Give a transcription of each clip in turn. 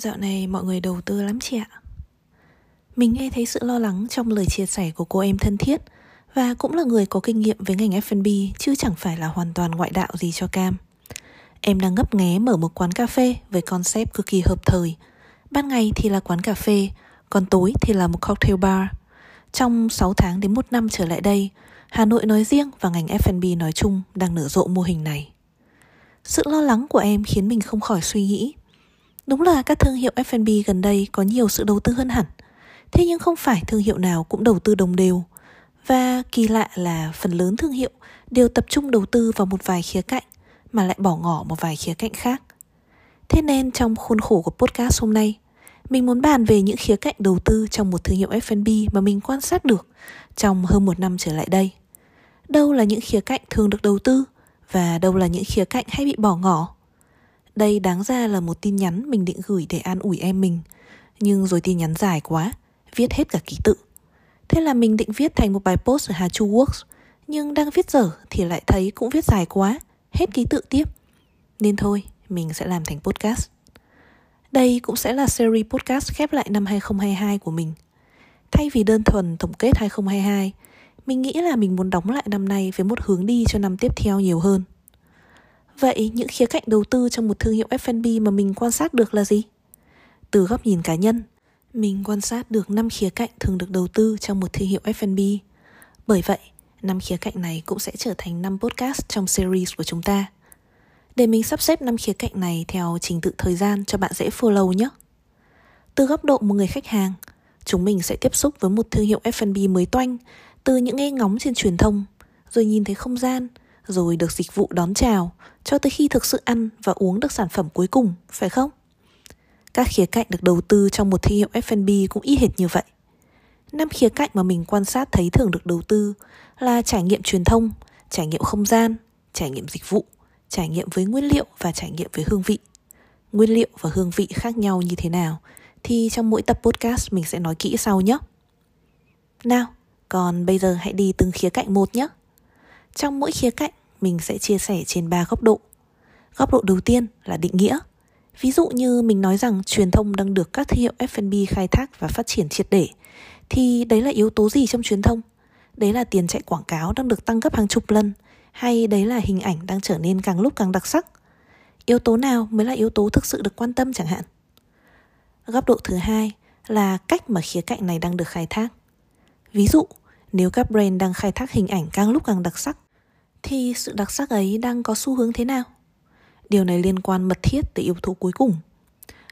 Dạo này mọi người đầu tư lắm chị ạ. Mình nghe thấy sự lo lắng trong lời chia sẻ của cô em thân thiết Và cũng là người có kinh nghiệm với ngành F&B Chứ chẳng phải là hoàn toàn ngoại đạo gì cho Cam. Em đang ngấp nghé mở một quán cà phê với concept cực kỳ hợp thời. Ban ngày thì là quán cà phê, Còn tối thì là một cocktail bar. Trong 6 tháng đến 1 năm trở lại đây, Hà Nội nói riêng và ngành F&B nói chung đang nở rộ mô hình này. Sự lo lắng của em khiến mình không khỏi suy nghĩ. Đúng là các thương hiệu F&B gần đây có nhiều sự đầu tư hơn hẳn. Thế nhưng không phải thương hiệu nào cũng đầu tư đồng đều. Và kỳ lạ là phần lớn thương hiệu đều tập trung đầu tư vào một vài khía cạnh, Mà lại bỏ ngỏ một vài khía cạnh khác. Thế nên trong khuôn khổ của podcast hôm nay, Mình muốn bàn về những khía cạnh đầu tư trong một thương hiệu F&B mà mình quan sát được trong hơn một năm trở lại đây. Đâu là những khía cạnh thường được đầu tư Và đâu là những khía cạnh hay bị bỏ ngỏ? Đây đáng ra là một tin nhắn mình định gửi để an ủi em mình. Nhưng rồi tin nhắn dài quá, Viết hết cả ký tự. Thế là mình định viết thành một bài post ở Hà Chu Works. Nhưng đang viết dở thì lại thấy cũng viết dài quá, Hết ký tự tiếp. Nên thôi, mình sẽ làm thành podcast. Đây cũng sẽ là series podcast khép lại năm 2022 của mình. Thay vì đơn thuần tổng kết 2022 Mình nghĩ là mình muốn đóng lại năm nay với một hướng đi cho năm tiếp theo nhiều hơn. Vậy những khía cạnh đầu tư trong một thương hiệu F&B mà mình quan sát được là gì? Từ góc nhìn cá nhân, mình quan sát được 5 khía cạnh thường được đầu tư trong một thương hiệu F&B. Bởi vậy, năm khía cạnh này cũng sẽ trở thành 5 podcast trong series của chúng ta. Để mình sắp xếp 5 khía cạnh này theo trình tự thời gian cho bạn dễ follow nhé. Từ góc độ một người khách hàng, chúng mình sẽ tiếp xúc với một thương hiệu F&B mới toanh từ những nghe ngóng trên truyền thông, rồi nhìn thấy không gian, rồi được dịch vụ đón chào cho tới khi thực sự ăn và uống được sản phẩm cuối cùng, phải không? Các khía cạnh được đầu tư trong một thương hiệu F&B cũng y hệt như vậy. Năm khía cạnh mà mình quan sát thấy thường được đầu tư là trải nghiệm truyền thông, trải nghiệm không gian, trải nghiệm dịch vụ, trải nghiệm với nguyên liệu và trải nghiệm với hương vị. Nguyên liệu và hương vị khác nhau như thế nào thì trong mỗi tập podcast mình sẽ nói kỹ sau nhé. Nào, còn bây giờ hãy đi từng khía cạnh một nhé. Trong mỗi khía cạnh, mình sẽ chia sẻ trên ba góc độ. Góc độ đầu tiên là định nghĩa. Ví dụ như mình nói rằng truyền thông đang được các thương hiệu F&B khai thác và phát triển triệt để, thì đấy là yếu tố gì trong truyền thông? Đấy là tiền chạy quảng cáo đang được tăng gấp hàng chục lần, hay đấy là hình ảnh đang trở nên càng lúc càng đặc sắc? Yếu tố nào mới là yếu tố thực sự được quan tâm chẳng hạn? Góc độ thứ hai là cách mà khía cạnh này đang được khai thác. Ví dụ, nếu các brand đang khai thác hình ảnh càng lúc càng đặc sắc thì sự đặc sắc ấy đang có xu hướng thế nào? Điều này liên quan mật thiết tới yếu tố cuối cùng.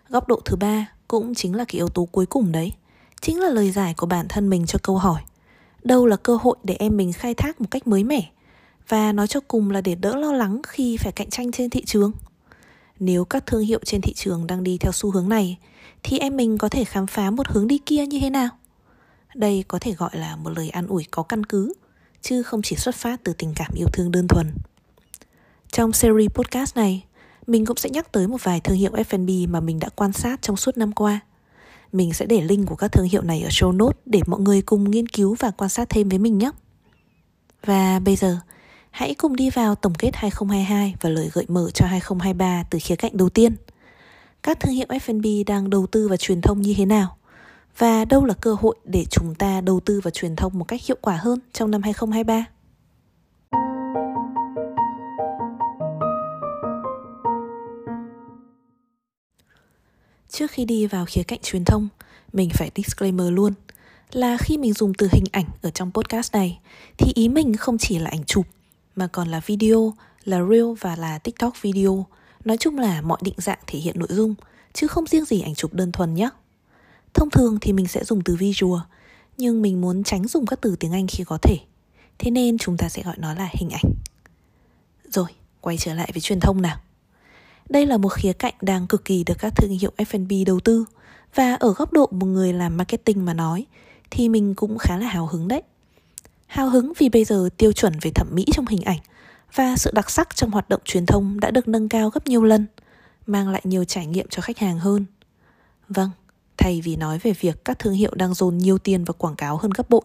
Góc độ thứ ba cũng chính là cái yếu tố cuối cùng đấy, chính là lời giải của bản thân mình cho câu hỏi. Đâu là cơ hội để em mình khai thác một cách mới mẻ và nói cho cùng là để đỡ lo lắng khi phải cạnh tranh trên thị trường. Nếu các thương hiệu trên thị trường đang đi theo xu hướng này thì em mình có thể khám phá một hướng đi kia như thế nào? Đây có thể gọi là một lời an ủi có căn cứ, chứ không chỉ xuất phát từ tình cảm yêu thương đơn thuần. Trong series podcast này, mình cũng sẽ nhắc tới một vài thương hiệu F&B mà mình đã quan sát trong suốt năm qua. Mình sẽ để link của các thương hiệu này ở show notes để mọi người cùng nghiên cứu và quan sát thêm với mình nhé. Và bây giờ, hãy cùng đi vào tổng kết 2022 và lời gợi mở cho 2023 từ khía cạnh đầu tiên. Các thương hiệu F&B đang đầu tư vào truyền thông như thế nào? Và đâu là cơ hội để chúng ta đầu tư vào truyền thông một cách hiệu quả hơn trong năm 2023. Trước khi đi vào khía cạnh truyền thông, mình phải disclaimer luôn là khi mình dùng từ hình ảnh ở trong podcast này thì ý mình không chỉ là ảnh chụp mà còn là video, là reel và là TikTok video, nói chung là mọi định dạng thể hiện nội dung chứ không riêng gì ảnh chụp đơn thuần nhé. Thông thường thì mình sẽ dùng từ visual, nhưng mình muốn tránh dùng các từ tiếng Anh khi có thể. Thế nên chúng ta sẽ gọi nó là hình ảnh. Rồi, quay trở lại với truyền thông nào. Đây là một khía cạnh đang cực kỳ được các thương hiệu F&B đầu tư và ở góc độ một người làm marketing mà nói thì mình cũng khá là hào hứng đấy. Hào hứng vì bây giờ tiêu chuẩn về thẩm mỹ trong hình ảnh và sự đặc sắc trong hoạt động truyền thông đã được nâng cao gấp nhiều lần, mang lại nhiều trải nghiệm cho khách hàng hơn. Vâng, thay vì nói về việc các thương hiệu đang dồn nhiều tiền vào quảng cáo hơn gấp bội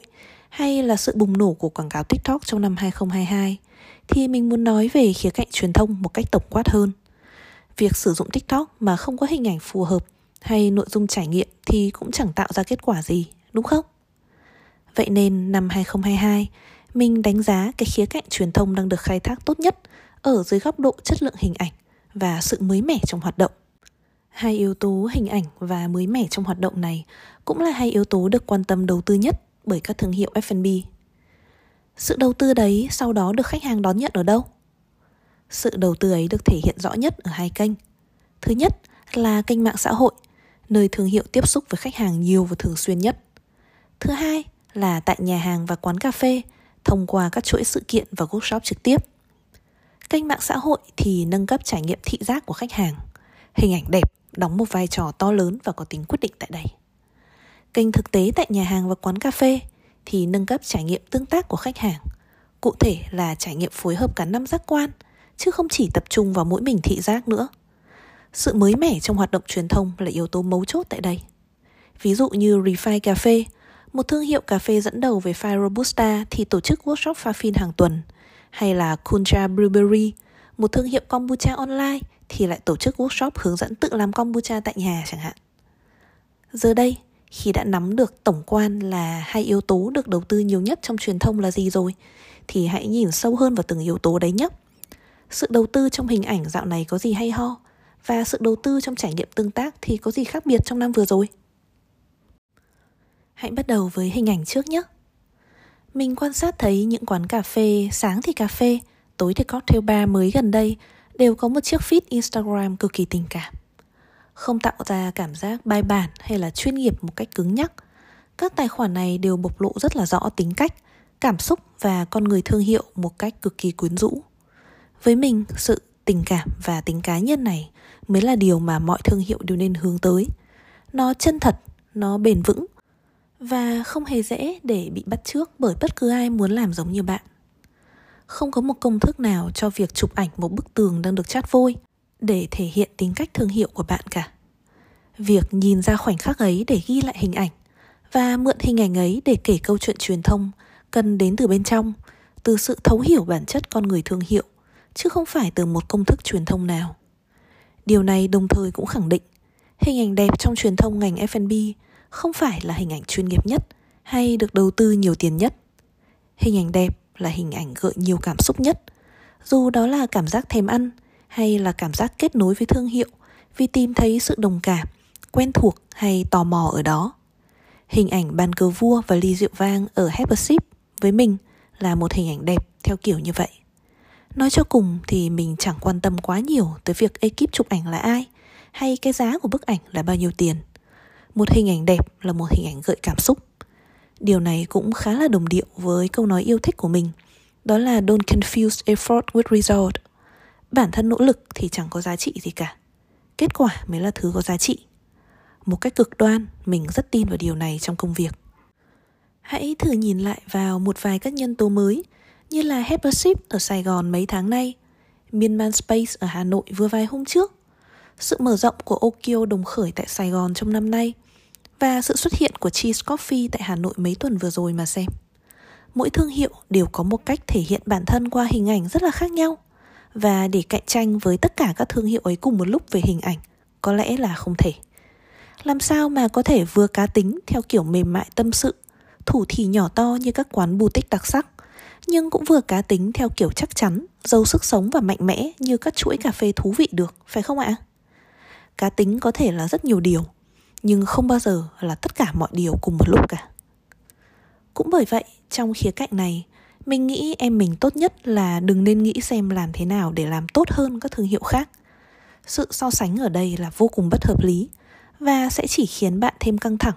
hay là sự bùng nổ của quảng cáo TikTok trong năm 2022 thì mình muốn nói về khía cạnh truyền thông một cách tổng quát hơn. Việc sử dụng TikTok mà không có hình ảnh phù hợp hay nội dung trải nghiệm thì cũng chẳng tạo ra kết quả gì, đúng không? Vậy nên năm 2022, mình đánh giá cái khía cạnh truyền thông đang được khai thác tốt nhất ở dưới góc độ chất lượng hình ảnh và sự mới mẻ trong hoạt động. Hai yếu tố hình ảnh và mới mẻ trong hoạt động này cũng là hai yếu tố được quan tâm đầu tư nhất bởi các thương hiệu F&B. Sự đầu tư đấy sau đó được khách hàng đón nhận ở đâu? Sự đầu tư ấy được thể hiện rõ nhất ở hai kênh. Thứ nhất là kênh mạng xã hội, nơi thương hiệu tiếp xúc với khách hàng nhiều và thường xuyên nhất. Thứ hai là tại nhà hàng và quán cà phê, thông qua các chuỗi sự kiện và workshop trực tiếp. Kênh mạng xã hội thì nâng cấp trải nghiệm thị giác của khách hàng. Hình ảnh đẹp đóng một vai trò to lớn và có tính quyết định tại đây. Kênh thực tế tại nhà hàng và quán cà phê thì nâng cấp trải nghiệm tương tác của khách hàng. Cụ thể là trải nghiệm phối hợp cả năm giác quan, chứ không chỉ tập trung vào mỗi mình thị giác nữa. Sự mới mẻ trong hoạt động truyền thông là yếu tố mấu chốt tại đây. Ví dụ như Refi Cà phê, một thương hiệu cà phê dẫn đầu về pha Robusta thì tổ chức workshop pha phin hàng tuần, hay là Kuncha Brewery, một thương hiệu kombucha online thì lại tổ chức workshop hướng dẫn tự làm kombucha tại nhà chẳng hạn. Giờ đây, khi đã nắm được tổng quan là hai yếu tố được đầu tư nhiều nhất trong truyền thông là gì rồi, thì hãy nhìn sâu hơn vào từng yếu tố đấy nhé. Sự đầu tư trong hình ảnh dạo này có gì hay ho? Và sự đầu tư trong trải nghiệm tương tác thì có gì khác biệt trong năm vừa rồi? Hãy bắt đầu với hình ảnh trước nhé. Mình quan sát thấy những quán cà phê, sáng thì cà phê, tối thì cocktail bar mới gần đây đều có một chiếc feed Instagram cực kỳ tình cảm. Không tạo ra cảm giác bài bản hay là chuyên nghiệp một cách cứng nhắc. Các tài khoản này đều bộc lộ rất là rõ tính cách, cảm xúc và con người thương hiệu một cách cực kỳ quyến rũ. Với mình, sự tình cảm và tính cá nhân này mới là điều mà mọi thương hiệu đều nên hướng tới. Nó chân thật, nó bền vững và không hề dễ để bị bắt chước bởi bất cứ ai muốn làm giống như bạn. Không có một công thức nào cho việc chụp ảnh một bức tường đang được chát vôi để thể hiện tính cách thương hiệu của bạn cả. Việc nhìn ra khoảnh khắc ấy để ghi lại hình ảnh và mượn hình ảnh ấy để kể câu chuyện truyền thông cần đến từ bên trong, từ sự thấu hiểu bản chất con người thương hiệu, chứ không phải từ một công thức truyền thông nào. Điều này đồng thời cũng khẳng định hình ảnh đẹp trong truyền thông ngành F&B không phải là hình ảnh chuyên nghiệp nhất hay được đầu tư nhiều tiền nhất. Hình ảnh đẹp là hình ảnh gợi nhiều cảm xúc nhất, dù đó là cảm giác thèm ăn hay là cảm giác kết nối với thương hiệu vì tìm thấy sự đồng cảm, quen thuộc hay tò mò ở đó. Hình ảnh bàn cờ vua và ly rượu vang ở Heppership với mình là một hình ảnh đẹp theo kiểu như vậy. Nói cho cùng thì mình chẳng quan tâm quá nhiều tới việc ekip chụp ảnh là ai hay cái giá của bức ảnh là bao nhiêu tiền. Một hình ảnh đẹp là một hình ảnh gợi cảm xúc. Điều này cũng khá là đồng điệu với câu nói yêu thích của mình. Đó là don't confuse effort with result. Bản thân nỗ lực thì chẳng có giá trị gì cả. Kết quả mới là thứ có giá trị. Một cách cực đoan, mình rất tin vào điều này trong công việc. Hãy thử nhìn lại vào một vài các nhân tố mới như là Heppership ở Sài Gòn mấy tháng nay, Mianman Space ở Hà Nội vừa vài hôm trước, sự mở rộng của Okio đồng khởi tại Sài Gòn trong năm nay và sự xuất hiện của Cheese Coffee tại Hà Nội mấy tuần vừa rồi mà xem. Mỗi thương hiệu đều có một cách thể hiện bản thân qua hình ảnh rất là khác nhau và để cạnh tranh với tất cả các thương hiệu ấy cùng một lúc về hình ảnh có lẽ là không thể. Làm sao mà có thể vừa cá tính theo kiểu mềm mại tâm sự, thủ thì nhỏ to như các quán boutique đặc sắc, nhưng cũng vừa cá tính theo kiểu chắc chắn, giàu sức sống và mạnh mẽ như các chuỗi cà phê thú vị được, phải không ạ? Cá tính có thể là rất nhiều điều, nhưng không bao giờ là tất cả mọi điều cùng một lúc cả. Cũng bởi vậy, trong khía cạnh này, mình nghĩ em mình tốt nhất là đừng nên nghĩ xem làm thế nào để làm tốt hơn các thương hiệu khác. Sự so sánh ở đây là vô cùng bất hợp lý và sẽ chỉ khiến bạn thêm căng thẳng.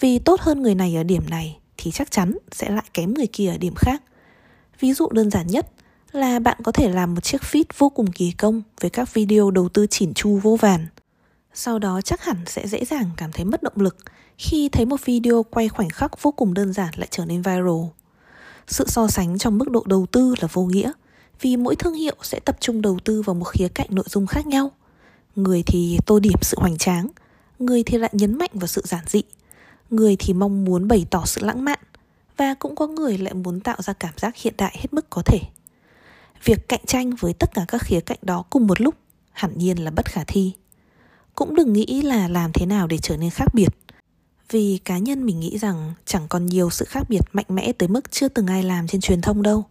Vì tốt hơn người này ở điểm này thì chắc chắn sẽ lại kém người kia ở điểm khác. Ví dụ đơn giản nhất là bạn có thể làm một chiếc feed vô cùng kỳ công với các video đầu tư chỉn chu vô vàn. Sau đó chắc hẳn sẽ dễ dàng cảm thấy mất động lực khi thấy một video quay khoảnh khắc vô cùng đơn giản lại trở nên viral. Sự so sánh trong mức độ đầu tư là vô nghĩa, vì mỗi thương hiệu sẽ tập trung đầu tư vào một khía cạnh nội dung khác nhau. Người thì tô điểm sự hoành tráng, người thì lại nhấn mạnh vào sự giản dị, người thì mong muốn bày tỏ sự lãng mạn, và cũng có người lại muốn tạo ra cảm giác hiện đại hết mức có thể. Việc cạnh tranh với tất cả các khía cạnh đó cùng một lúc hẳn nhiên là bất khả thi cũng đừng nghĩ là làm thế nào để trở nên khác biệt. Vì cá nhân mình nghĩ rằng chẳng còn nhiều sự khác biệt mạnh mẽ tới mức chưa từng ai làm trên truyền thông đâu.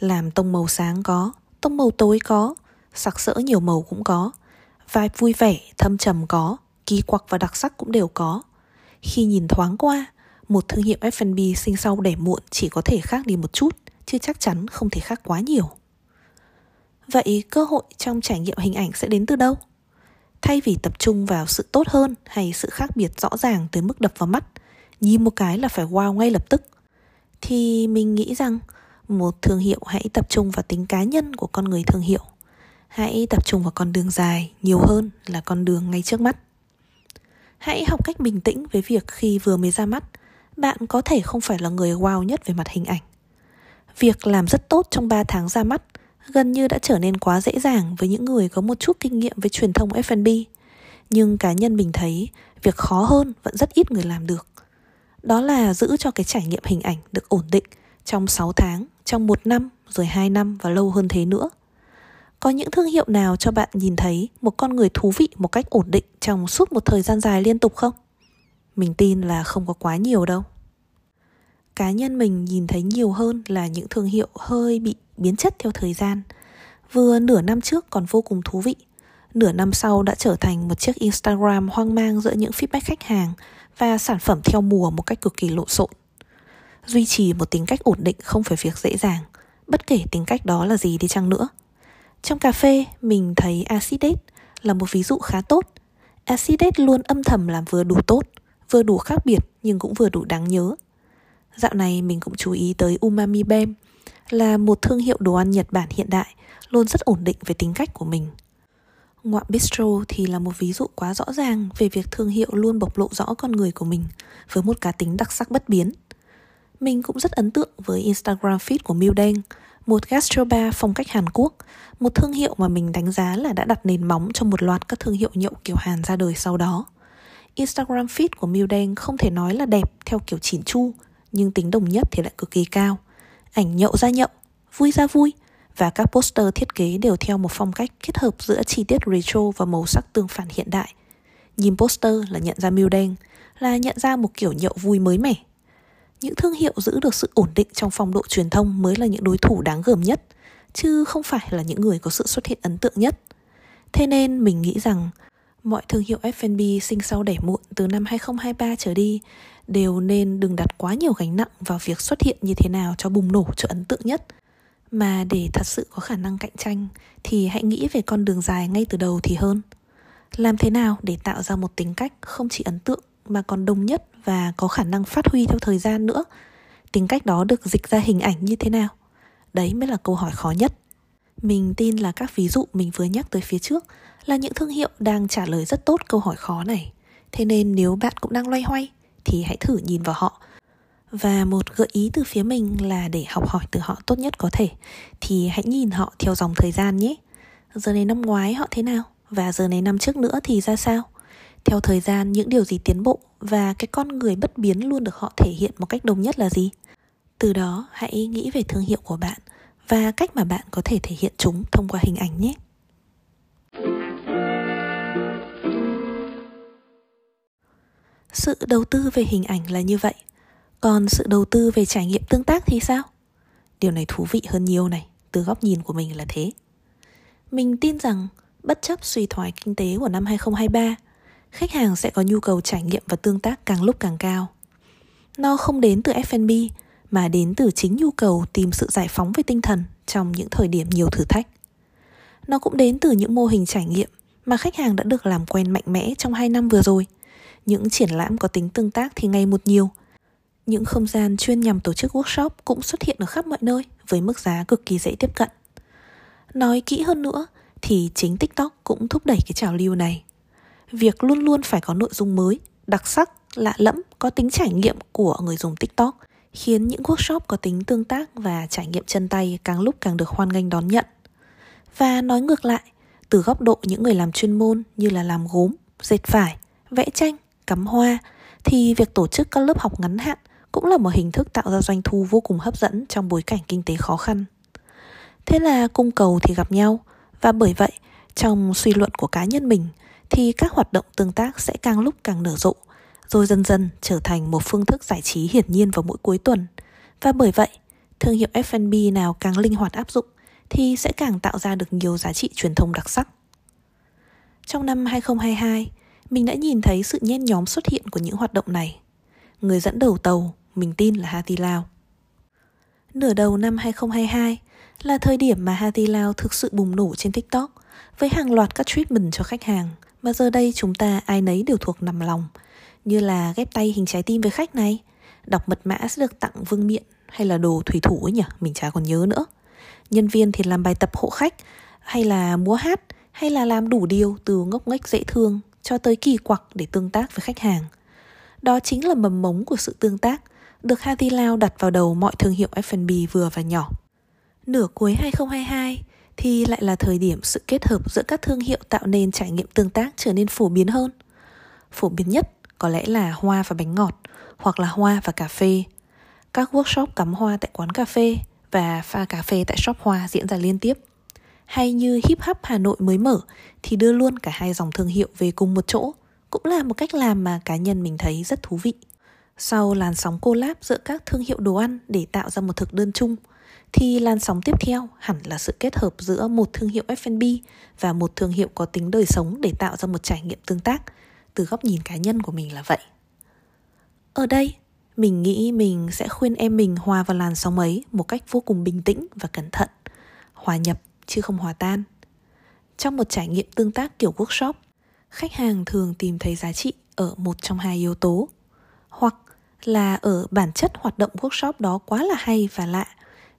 Làm tông màu sáng có, tông màu tối có, sặc sỡ nhiều màu cũng có, vibe vui vẻ, thâm trầm có, kỳ quặc và đặc sắc cũng đều có. Khi nhìn thoáng qua, một thương hiệu F&B sinh sau đẻ muộn chỉ có thể khác đi một chút, chứ chắc chắn không thể khác quá nhiều. Vậy cơ hội trong trải nghiệm hình ảnh sẽ đến từ đâu? Thay vì tập trung vào sự tốt hơn hay sự khác biệt rõ ràng tới mức đập vào mắt, nhìn một cái là phải wow ngay lập tức, thì mình nghĩ rằng một thương hiệu hãy tập trung vào tính cá nhân của con người thương hiệu. Hãy tập trung vào con đường dài nhiều hơn là con đường ngay trước mắt. Hãy học cách bình tĩnh với việc khi vừa mới ra mắt, bạn có thể không phải là người wow nhất về mặt hình ảnh. Việc làm rất tốt trong 3 tháng ra mắt gần như đã trở nên quá dễ dàng với những người có một chút kinh nghiệm với truyền thông F&B. Nhưng cá nhân mình thấy việc khó hơn vẫn rất ít người làm được. Đó là giữ cho cái trải nghiệm hình ảnh được ổn định trong 6 tháng, trong 1 năm, rồi 2 năm và lâu hơn thế nữa. Có những thương hiệu nào cho bạn nhìn thấy một con người thú vị một cách ổn định trong suốt một thời gian dài liên tục không? Mình tin là không có quá nhiều đâu. Cá nhân mình nhìn thấy nhiều hơn là những thương hiệu hơi bị biến chất theo thời gian. Vừa nửa năm trước còn vô cùng thú vị, nửa năm sau đã trở thành một chiếc Instagram hoang mang giữa những feedback khách hàng và sản phẩm theo mùa một cách cực kỳ lộn xộn. Duy trì một tính cách ổn định không phải việc dễ dàng, bất kể tính cách đó là gì đi chăng nữa. Trong cà phê, mình thấy Acidet là một ví dụ khá tốt. Acidet luôn âm thầm làm vừa đủ tốt, vừa đủ khác biệt nhưng cũng vừa đủ đáng nhớ. Dạo này mình cũng chú ý tới Umami Bem, là một thương hiệu đồ ăn Nhật Bản hiện đại, luôn rất ổn định về tính cách của mình. Ngoạm Bistro thì là một ví dụ quá rõ ràng về việc thương hiệu luôn bộc lộ rõ con người của mình với một cá tính đặc sắc bất biến. Mình cũng rất ấn tượng với Instagram feed của Miu Đen, một gastrobar phong cách Hàn Quốc, một thương hiệu mà mình đánh giá là đã đặt nền móng cho một loạt các thương hiệu nhậu kiểu Hàn ra đời sau đó. Instagram feed của Miu Đen không thể nói là đẹp theo kiểu chỉn chu, nhưng tính đồng nhất thì lại cực kỳ cao ảnh nhậu ra nhậu, vui ra vui và các poster thiết kế đều theo một phong cách kết hợp giữa chi tiết retro và màu sắc tương phản hiện đại. Nhìn poster là nhận ra mưu đen, là nhận ra một kiểu nhậu vui mới mẻ. Những thương hiệu giữ được sự ổn định trong phong độ truyền thông mới là những đối thủ đáng gờm nhất, chứ không phải là những người có sự xuất hiện ấn tượng nhất. Thế nên mình nghĩ rằng mọi thương hiệu F&B sinh sau đẻ muộn từ năm 2023 trở đi đều nên đừng đặt quá nhiều gánh nặng vào việc xuất hiện như thế nào cho bùng nổ cho ấn tượng nhất. Mà để thật sự có khả năng cạnh tranh thì hãy nghĩ về con đường dài ngay từ đầu thì hơn. Làm thế nào để tạo ra một tính cách không chỉ ấn tượng mà còn đồng nhất và có khả năng phát huy theo thời gian nữa? Tính cách đó được dịch ra hình ảnh như thế nào? Đấy mới là câu hỏi khó nhất. Mình tin là các ví dụ mình vừa nhắc tới phía trước là những thương hiệu đang trả lời rất tốt câu hỏi khó này. Thế nên nếu bạn cũng đang loay hoay, thì hãy thử nhìn vào họ. Và một gợi ý từ phía mình là để học hỏi từ họ tốt nhất có thể, thì hãy nhìn họ theo dòng thời gian nhé. Giờ này năm ngoái họ thế nào? Và giờ này năm trước nữa thì ra sao? Theo thời gian, những điều gì tiến bộ và cái con người bất biến luôn được họ thể hiện một cách đồng nhất là gì? Từ đó, hãy nghĩ về thương hiệu của bạn và cách mà bạn có thể thể hiện chúng thông qua hình ảnh nhé. Sự đầu tư về hình ảnh là như vậy. Còn sự đầu tư về trải nghiệm tương tác thì sao? Điều này thú vị hơn nhiều này, từ góc nhìn của mình là thế. Mình tin rằng, bất chấp suy thoái kinh tế của năm 2023 khách hàng sẽ có nhu cầu trải nghiệm và tương tác càng lúc càng cao. Nó không đến từ F&B mà đến từ chính nhu cầu tìm sự giải phóng về tinh thần trong những thời điểm nhiều thử thách. Nó cũng đến từ những mô hình trải nghiệm mà khách hàng đã được làm quen mạnh mẽ trong 2 năm vừa rồi – những triển lãm có tính tương tác thì ngày một nhiều. Những không gian chuyên nhằm tổ chức workshop cũng xuất hiện ở khắp mọi nơi với mức giá cực kỳ dễ tiếp cận. Nói kỹ hơn nữa thì chính TikTok cũng thúc đẩy cái trào lưu này. Việc luôn luôn phải có nội dung mới, đặc sắc, lạ lẫm, có tính trải nghiệm của người dùng TikTok khiến những workshop có tính tương tác và trải nghiệm chân tay càng lúc càng được hoan nghênh đón nhận. Và nói ngược lại, từ góc độ những người làm chuyên môn như là làm gốm, dệt vải, vẽ tranh cắm hoa thì việc tổ chức các lớp học ngắn hạn cũng là một hình thức tạo ra doanh thu vô cùng hấp dẫn trong bối cảnh kinh tế khó khăn. Thế là cung cầu thì gặp nhau và bởi vậy trong suy luận của cá nhân mình thì các hoạt động tương tác sẽ càng lúc càng nở rộ, rồi dần dần trở thành một phương thức giải trí hiển nhiên vào mỗi cuối tuần. Và bởi vậy, thương hiệu F&B nào càng linh hoạt áp dụng thì sẽ càng tạo ra được nhiều giá trị truyền thông đặc sắc. Trong năm 2022, mình đã nhìn thấy sự nhen nhóm xuất hiện của những hoạt động này. Người dẫn đầu tàu, mình tin là Hati Lao. Nửa đầu năm 2022 là thời điểm mà Hati Lao thực sự bùng nổ trên TikTok với hàng loạt các treatment cho khách hàng mà giờ đây chúng ta ai nấy đều thuộc nằm lòng như là ghép tay hình trái tim với khách này, đọc mật mã sẽ được tặng vương miện hay là đồ thủy thủ ấy nhỉ, mình chả còn nhớ nữa. Nhân viên thì làm bài tập hộ khách hay là múa hát hay là làm đủ điều từ ngốc nghếch dễ thương cho tới kỳ quặc để tương tác với khách hàng. Đó chính là mầm mống của sự tương tác, được Hadi Lao đặt vào đầu mọi thương hiệu F&B vừa và nhỏ. Nửa cuối 2022 thì lại là thời điểm sự kết hợp giữa các thương hiệu tạo nên trải nghiệm tương tác trở nên phổ biến hơn. Phổ biến nhất có lẽ là hoa và bánh ngọt, hoặc là hoa và cà phê. Các workshop cắm hoa tại quán cà phê và pha cà phê tại shop hoa diễn ra liên tiếp. Hay như Hip Hop Hà Nội mới mở thì đưa luôn cả hai dòng thương hiệu về cùng một chỗ, cũng là một cách làm mà cá nhân mình thấy rất thú vị. Sau làn sóng collab giữa các thương hiệu đồ ăn để tạo ra một thực đơn chung, thì làn sóng tiếp theo hẳn là sự kết hợp giữa một thương hiệu F&B và một thương hiệu có tính đời sống để tạo ra một trải nghiệm tương tác. Từ góc nhìn cá nhân của mình là vậy. Ở đây, mình nghĩ mình sẽ khuyên em mình hòa vào làn sóng ấy một cách vô cùng bình tĩnh và cẩn thận. Hòa nhập chứ không hòa tan. Trong một trải nghiệm tương tác kiểu workshop, khách hàng thường tìm thấy giá trị ở một trong hai yếu tố. Hoặc là ở bản chất hoạt động workshop đó quá là hay và lạ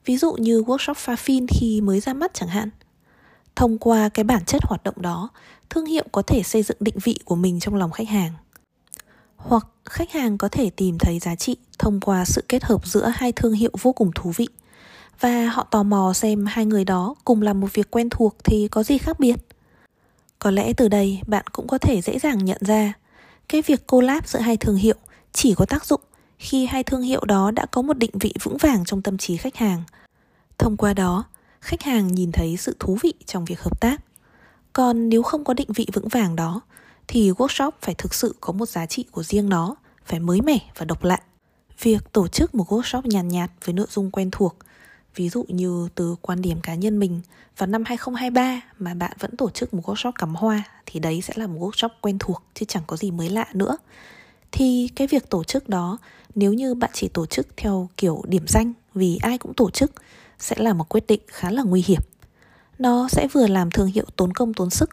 ví dụ như workshop pha phin khi mới ra mắt chẳng hạn thông qua cái bản chất hoạt động đó thương hiệu có thể xây dựng định vị của mình trong lòng khách hàng hoặc khách hàng có thể tìm thấy giá trị thông qua sự kết hợp giữa hai thương hiệu vô cùng thú vị và họ tò mò xem hai người đó cùng làm một việc quen thuộc thì có gì khác biệt có lẽ từ đây bạn cũng có thể dễ dàng nhận ra cái việc collab giữa hai thương hiệu chỉ có tác dụng khi hai thương hiệu đó đã có một định vị vững vàng trong tâm trí khách hàng. Thông qua đó, khách hàng nhìn thấy sự thú vị trong việc hợp tác. Còn nếu không có định vị vững vàng đó, thì workshop phải thực sự có một giá trị của riêng nó, phải mới mẻ và độc lạ. Việc tổ chức một workshop nhàn nhạt, nhạt với nội dung quen thuộc, ví dụ như từ quan điểm cá nhân mình vào năm 2023 mà bạn vẫn tổ chức một workshop cắm hoa thì đấy sẽ là một workshop quen thuộc chứ chẳng có gì mới lạ nữa. Thì cái việc tổ chức đó nếu như bạn chỉ tổ chức theo kiểu điểm danh vì ai cũng tổ chức sẽ là một quyết định khá là nguy hiểm. Nó sẽ vừa làm thương hiệu tốn công tốn sức,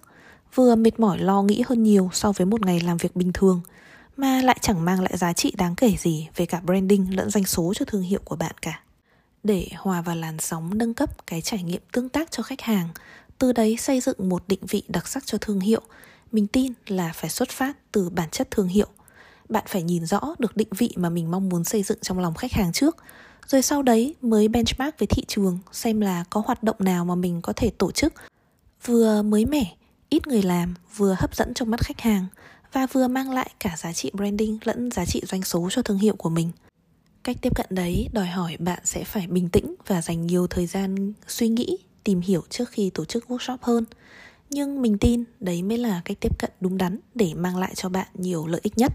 vừa mệt mỏi lo nghĩ hơn nhiều so với một ngày làm việc bình thường, mà lại chẳng mang lại giá trị đáng kể gì về cả branding lẫn doanh số cho thương hiệu của bạn cả. Để hòa vào làn sóng nâng cấp cái trải nghiệm tương tác cho khách hàng, từ đấy xây dựng một định vị đặc sắc cho thương hiệu, mình tin là phải xuất phát từ bản chất thương hiệu. Bạn phải nhìn rõ được định vị mà mình mong muốn xây dựng trong lòng khách hàng trước. Rồi sau đấy mới benchmark với thị trường xem là có hoạt động nào mà mình có thể tổ chức. Vừa mới mẻ ít người làm vừa hấp dẫn trong mắt khách hàng và vừa mang lại cả giá trị branding lẫn giá trị doanh số cho thương hiệu của mình cách tiếp cận đấy đòi hỏi bạn sẽ phải bình tĩnh và dành nhiều thời gian suy nghĩ, tìm hiểu trước khi tổ chức workshop hơn. Nhưng mình tin đấy mới là cách tiếp cận đúng đắn để mang lại cho bạn nhiều lợi ích nhất.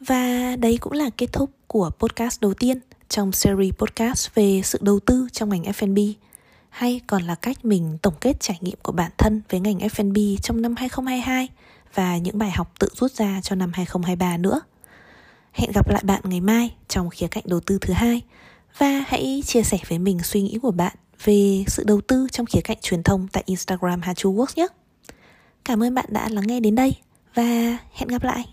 Và đấy cũng là kết thúc của podcast đầu tiên trong series podcast về sự đầu tư trong ngành F&B hay còn là cách mình tổng kết trải nghiệm của bản thân với ngành F&B trong năm 2022 và những bài học tự rút ra cho năm 2023 nữa. Hẹn gặp lại bạn ngày mai trong khía cạnh đầu tư thứ hai và hãy chia sẻ với mình suy nghĩ của bạn về sự đầu tư trong khía cạnh truyền thông tại Instagram Hachu Works nhé. Cảm ơn bạn đã lắng nghe đến đây và hẹn gặp lại.